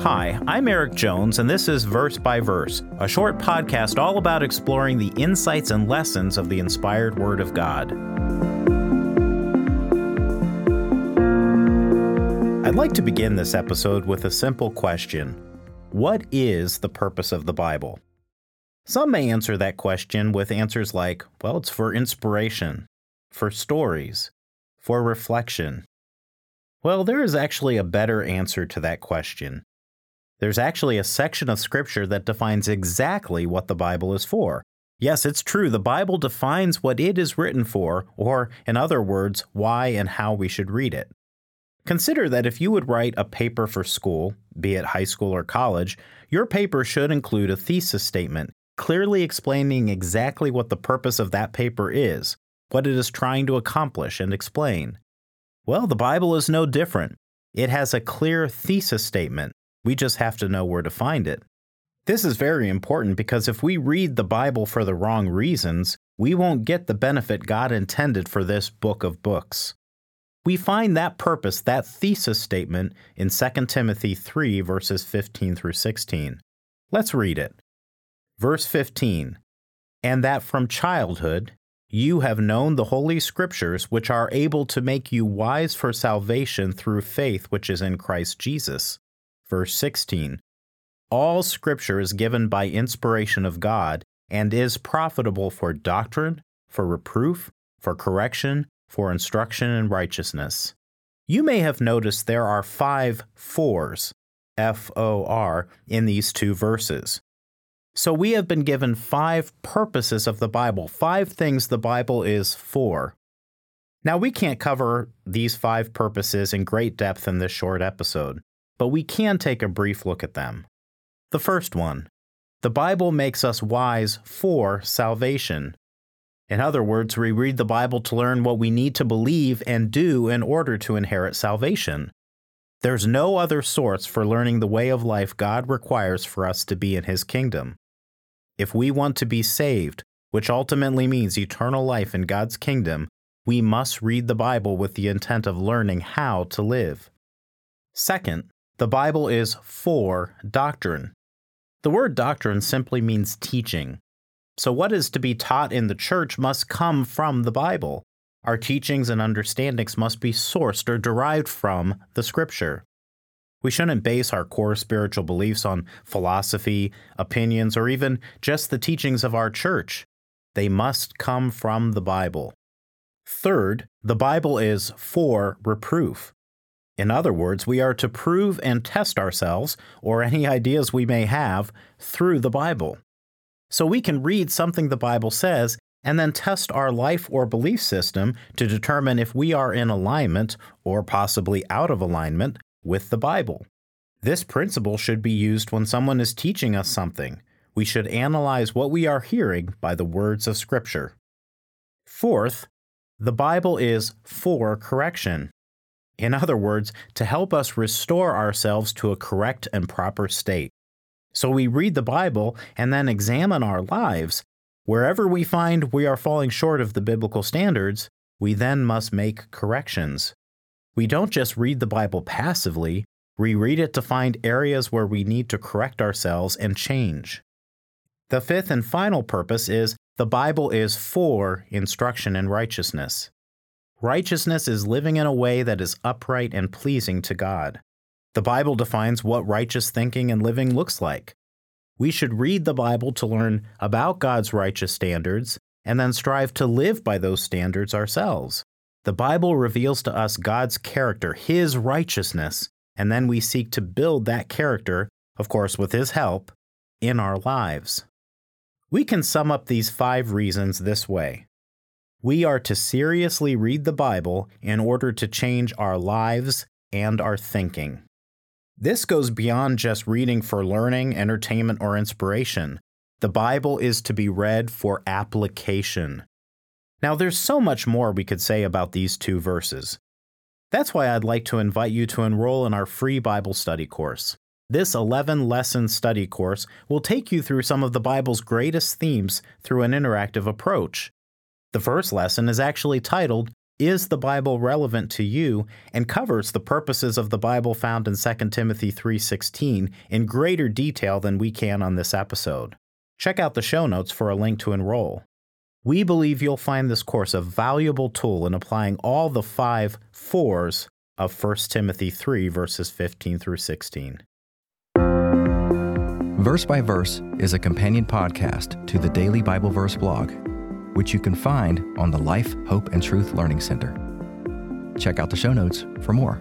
Hi, I'm Erik Jones, and this is Verse by Verse, a short podcast all about exploring the insights and lessons of the inspired Word of God. I'd like to begin this episode with a simple question What is the purpose of the Bible? Some may answer that question with answers like, well, it's for inspiration, for stories, for reflection. Well, there is actually a better answer to that question. There's actually a section of Scripture that defines exactly what the Bible is for. Yes, it's true, the Bible defines what it is written for, or, in other words, why and how we should read it. Consider that if you would write a paper for school, be it high school or college, your paper should include a thesis statement, clearly explaining exactly what the purpose of that paper is, what it is trying to accomplish and explain. Well, the Bible is no different. It has a clear thesis statement, we just have to know where to find it. This is very important because if we read the Bible for the wrong reasons, we won't get the benefit God intended for this book of books. We find that purpose, that thesis statement, in 2 Timothy 3, verses 15 through 16. Let's read it. Verse 15 And that from childhood you have known the Holy Scriptures, which are able to make you wise for salvation through faith which is in Christ Jesus verse 16. All scripture is given by inspiration of God and is profitable for doctrine, for reproof, for correction, for instruction in righteousness. You may have noticed there are five fours, F O R, in these two verses. So we have been given five purposes of the Bible, five things the Bible is for. Now, we can't cover these five purposes in great depth in this short episode but we can take a brief look at them. The first one the Bible makes us wise for salvation. In other words, we read the Bible to learn what we need to believe and do in order to inherit salvation. There's no other source for learning the way of life God requires for us to be in His kingdom. If we want to be saved, which ultimately means eternal life in God's kingdom, we must read the Bible with the intent of learning how to live. Second, the Bible is for doctrine. The word doctrine simply means teaching. So, what is to be taught in the church must come from the Bible. Our teachings and understandings must be sourced or derived from the Scripture. We shouldn't base our core spiritual beliefs on philosophy, opinions, or even just the teachings of our church. They must come from the Bible. Third, the Bible is for reproof. In other words, we are to prove and test ourselves, or any ideas we may have, through the Bible. So we can read something the Bible says and then test our life or belief system to determine if we are in alignment, or possibly out of alignment, with the Bible. This principle should be used when someone is teaching us something. We should analyze what we are hearing by the words of Scripture. Fourth, the Bible is for correction. In other words, to help us restore ourselves to a correct and proper state. So we read the Bible and then examine our lives. Wherever we find we are falling short of the biblical standards, we then must make corrections. We don't just read the Bible passively, we read it to find areas where we need to correct ourselves and change. The fifth and final purpose is the Bible is for instruction in righteousness. Righteousness is living in a way that is upright and pleasing to God. The Bible defines what righteous thinking and living looks like. We should read the Bible to learn about God's righteous standards and then strive to live by those standards ourselves. The Bible reveals to us God's character, His righteousness, and then we seek to build that character, of course, with His help, in our lives. We can sum up these five reasons this way we are to seriously read the Bible in order to change our lives and our thinking. This goes beyond just reading for learning, entertainment, or inspiration. The Bible is to be read for application. Now, there's so much more we could say about these two verses. That's why I'd like to invite you to enroll in our free Bible study course. This 11 lesson study course will take you through some of the Bible's greatest themes through an interactive approach. The first lesson is actually titled Is the Bible relevant to you and covers the purposes of the Bible found in 2 Timothy 3:16 in greater detail than we can on this episode? Check out the show notes for a link to enroll. We believe you'll find this course a valuable tool in applying all the five fours of 1 Timothy 3 verses 15 through 16. Verse by Verse is a companion podcast to the Daily Bible Verse blog, which you can find on the Life, Hope, and Truth Learning Center. Check out the show notes for more.